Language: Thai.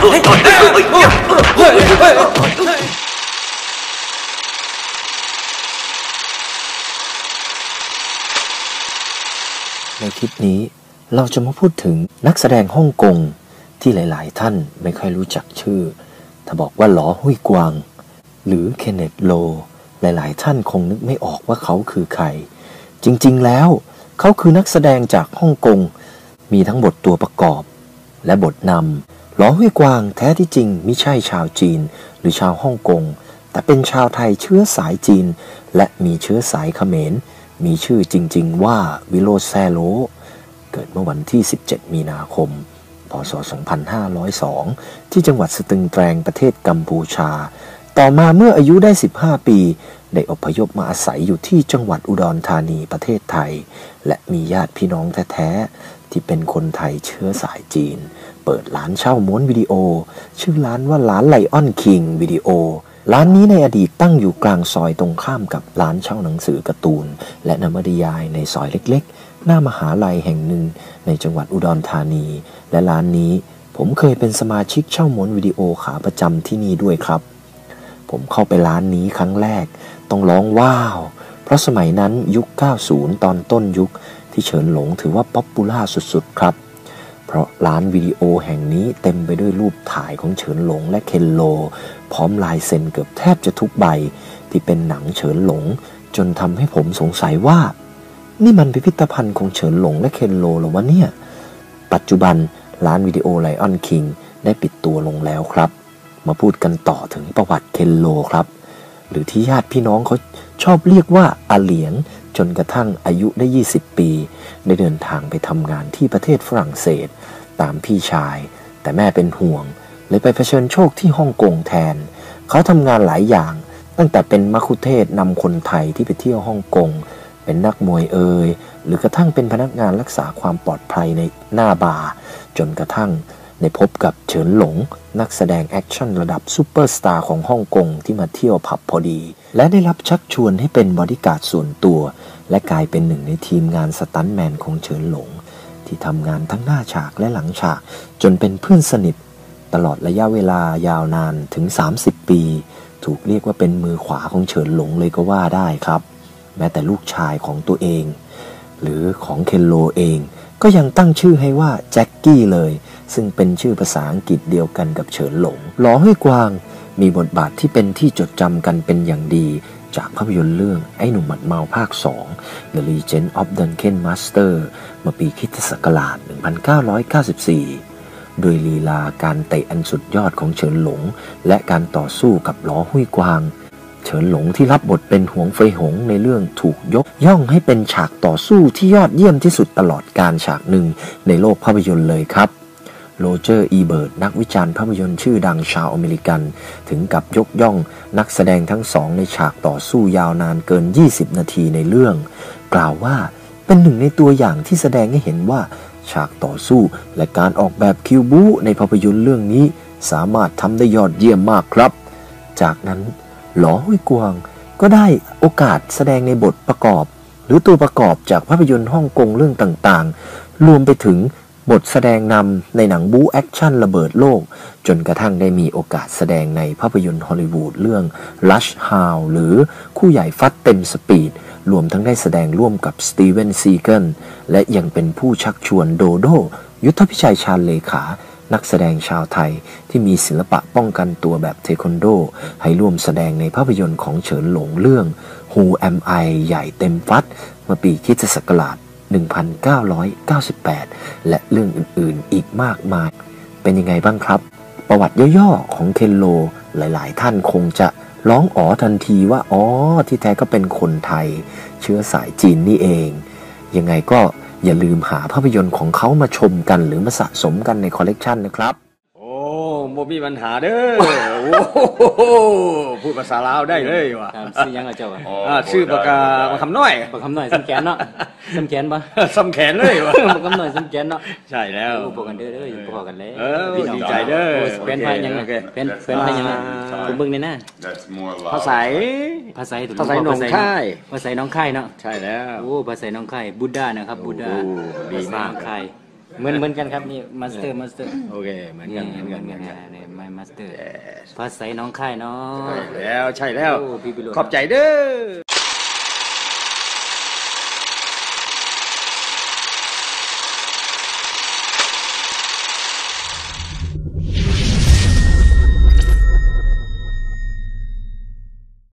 ในคลิปนี้เราจะมาพูดถึงนักแสดงฮ่องกงที่หลาย ๆ ท่านไม่ค่อยรู้จักชื่อ ถ้าบอกว่าหลอหุยกวาง หรือเคนเนตโล หลาย ๆ ท่านคงนึกไม่ออกว่าเขาคือใคร จริง ๆ แล้ว เขาคือนักแสดงจากฮ่องกง มีทั้งบทตัวประกอบ และบทนำ หลอหุยกวางแท้ที่จริงไม่ใช่ชาวจีน หรือชาวฮ่องกง แต่เป็นชาวไทยเชื้อสายจีน และมีเชื้อสายเขมร มีชื่อจริง ๆ ว่าวิโรแซโล เกิดเมื่อวันที่ 17 มีนาคม พศ 2502 ที่จังหวัดสตึงแตรงประเทศกัมพูชา ต่อมาเมื่ออายุได้ 15 ปี ได้อพยพมาอาศัยอยู่ที่จังหวัดอุดรธานีประเทศไทย และมีญาติพี่น้องแท้ๆที่เป็นคนไทยเชื้อสายจีน เปิดร้านเช่าม้วนวิดีโอ ชื่อร้านว่าร้านไลออนคิงวิดีโอร้านนี้ในอดีตตั้งอยู่กลางซอยตรงข้ามกับร้านเช่าหนังสือการ์ตูน และนวนิยายในซอยเล็กๆ หน้ามหาลัยแห่งหนึ่งในจังหวัดอุดรธานี และร้านนี้ผมเคยเป็นสมาชิกเช่าม้วนวิดีโอขาประจำที่นี่ด้วยครับ ผมเข้าไปร้านนี้ครั้งแรก ต้องร้องว้าว เพราะสมัยนั้นยุค 90 ตอนต้นยุคที่เฉินหลงถือว่า popular สุดๆครับ เพราะร้านวิดีโอแห่งนี้เต็มไปด้วยรูปถ่ายของเฉินหลงและเคนโล พร้อมลายเซ็นเกือบแทบจะทุกใบ ที่เป็นหนังเฉินหลง จนทำให้ผมสงสัยว่า นี่มันพิพิธภัณฑ์ของเฉินหลงและเคนโลหรอวะเนี่ย ปัจจุบันร้านวิดีโอ Lion King ได้ปิดตัวลงแล้วครับ มาพูดกันต่อถึงประวัติเคนโลครับ หรือที่ญาติพี่น้องเขาชอบเรียกว่าอาเหลียงจนกระทั่งอายุได้ 20 ปี ได้เดินทางไปทำงานที่ประเทศฝรั่งเศส ตามพี่ชาย แต่แม่เป็นห่วง เลยไปเผชิญโชคที่ฮ่องกงแทน เขาทำงานหลายอย่าง ตั้งแต่เป็นมัคคุเทศนำคนไทยที่ไปเที่ยวฮ่องกงเป็นนักมวยเอ่ยหรือกระทั่งเป็นพนักงานรักษาความปลอดภัยในหน้าบาร์จนกระทั่ง ได้พบกับเฉินหลง นักแสดงแอคชั่นระดับซูเปอร์สตาร์ของฮ่องกงที่มาเที่ยวผับพอดี และได้รับชักชวนให้เป็นบอดี้การ์ดส่วนตัว และกลายเป็นหนึ่งในทีมงานสตันแมนของเฉินหลง ที่ทำงานทั้งหน้าฉากและหลังฉาก จนเป็นเพื่อนสนิท ตลอดระยะเวลายาวนานถึง 30 ปี ถูกเรียกว่าเป็นมือขวาของเฉินหลงเลยก็ว่าได้ครับ แม้แต่ลูกชายของตัวเอง หรือของเคนโลเอง ก็ยังตั้งชื่อให้ว่าแจ็คกี้เลย ซึ่งเป็นชื่อภาษาอังกฤษเดียวกันกับเฉินหลงหลอห้วยกวาง มีบทบาทที่เป็นที่จดจำกันเป็นอย่างดี จากภาพยนตร์เรื่องไอ้หนุ่มหมัดเมาภาค 2 The Legend of Duncan Master เมื่อปีคริสตศักราช 1994 โดยลีลาการเตะอันสุดยอดของเฉินหลง และการต่อสู้กับล้อห้วยกวาง เฉินหลงที่รับบทเป็นหวงเฟยหงในเรื่องถูกยกย่องให้เป็นฉากต่อสู้ที่ยอดเยี่ยมที่สุดตลอดการฉากหนึ่งในโลกภาพยนตร์เลยครับโรเจอร์ อีเบิร์ต นักวิจารณ์ภาพยนตร์ชื่อดังชาวอเมริกัน ถึงกับยกย่องนักแสดงทั้งสองในฉากต่อสู้ยาวนานเกิน 20 นาทีในเรื่อง กล่าวว่าเป็นหนึ่งในตัวอย่างที่แสดงให้เห็นว่า ฉากต่อสู้และการออกแบบคิวบูในภาพยนตร์เรื่องนี้ สามารถทำได้ยอดเยี่ยมมากครับ จากนั้น หลอห้วยกวาง ก็ได้โอกาสแสดงในบทประกอบ หรือตัวประกอบจากภาพยนตร์ฮ่องกงเรื่องต่างๆ รวมไปถึงบทแสดงนำในหนังบู๊แอคชั่นระเบิดโลก จนกระทั่งได้มีโอกาสแสดงในภาพยนตร์ฮอลลีวูดเรื่อง Rush Hour หรือคู่ใหญ่ฟัดเต็มสปีด รวมทั้งได้แสดงร่วมกับสตีเวนซีเกิลและยังเป็นผู้ชักชวนโดโด ยุทธพิชัยชาญเลขา นักแสดงชาวไทยที่มีศิลปะป้องกันตัวแบบเทควันโด ให้ร่วมแสดงในภาพยนตร์ของเฉินหลงเรื่อง Who Am I ใหญ่เต็มฟัดเมื่อปีคิศักราช 1998 และเรื่องอื่นๆ อีกมากมาย เป็นยังไงบ้างครับ ประวัติย่อๆ ของเคนโลหลายๆ ท่านคงจะร้องอ๋อทันทีว่าอ๋อที่แท้ก็เป็นคนไทย เชื้อสายจีนนี่เอง ยังไงก็ อย่าลืมหาภาพยนตร์ของเขามาชมกันหรือมาสะสมกันในคอลเลกชันนะครับ บ่มีปัญหาเด้อโอ้โหพูดภาษาลาวได้เลยว่ะครับซื้อยังละเจ้าอะอ่าชื่อปากกามาคำน้อยปากคำหน่อยซ้ำแขนเนาะซ้ำแขนปะซ้ำแขนเลยว่ะปากคำหน่อยซ้ำแขนเนาะใช่แล้ว โอ้พอกันเด้อเด้ออยู่พอกันแล้วเออพี่น้องดีใจเด้อ โแฟนพายยังโอเค แฟนแฟนพายยังอ่าผมเบิ่งในหน้า That's more ภา love. ษา ภาษาถูกภาษาหนองคาย ภาษาหน้องค่ายเนาะ ใช่แล้ว โอ้ ภาษาหน้องค่ายบุดดานะครับ บุดดาโอ้ดีมาก ภษหนองค่าย เหมือนเหมือนกันครับนี่มาสเตอร์มาสเตอร์โอเคเหมือนกันเหมือนกันเหมือนกัน นี่ไม่มาสเตอร์ภาษาน้องค่ายเนาะ ใช่แล้วใช่แล้ว โอ้พี่ปิโลขอบใจเด้อ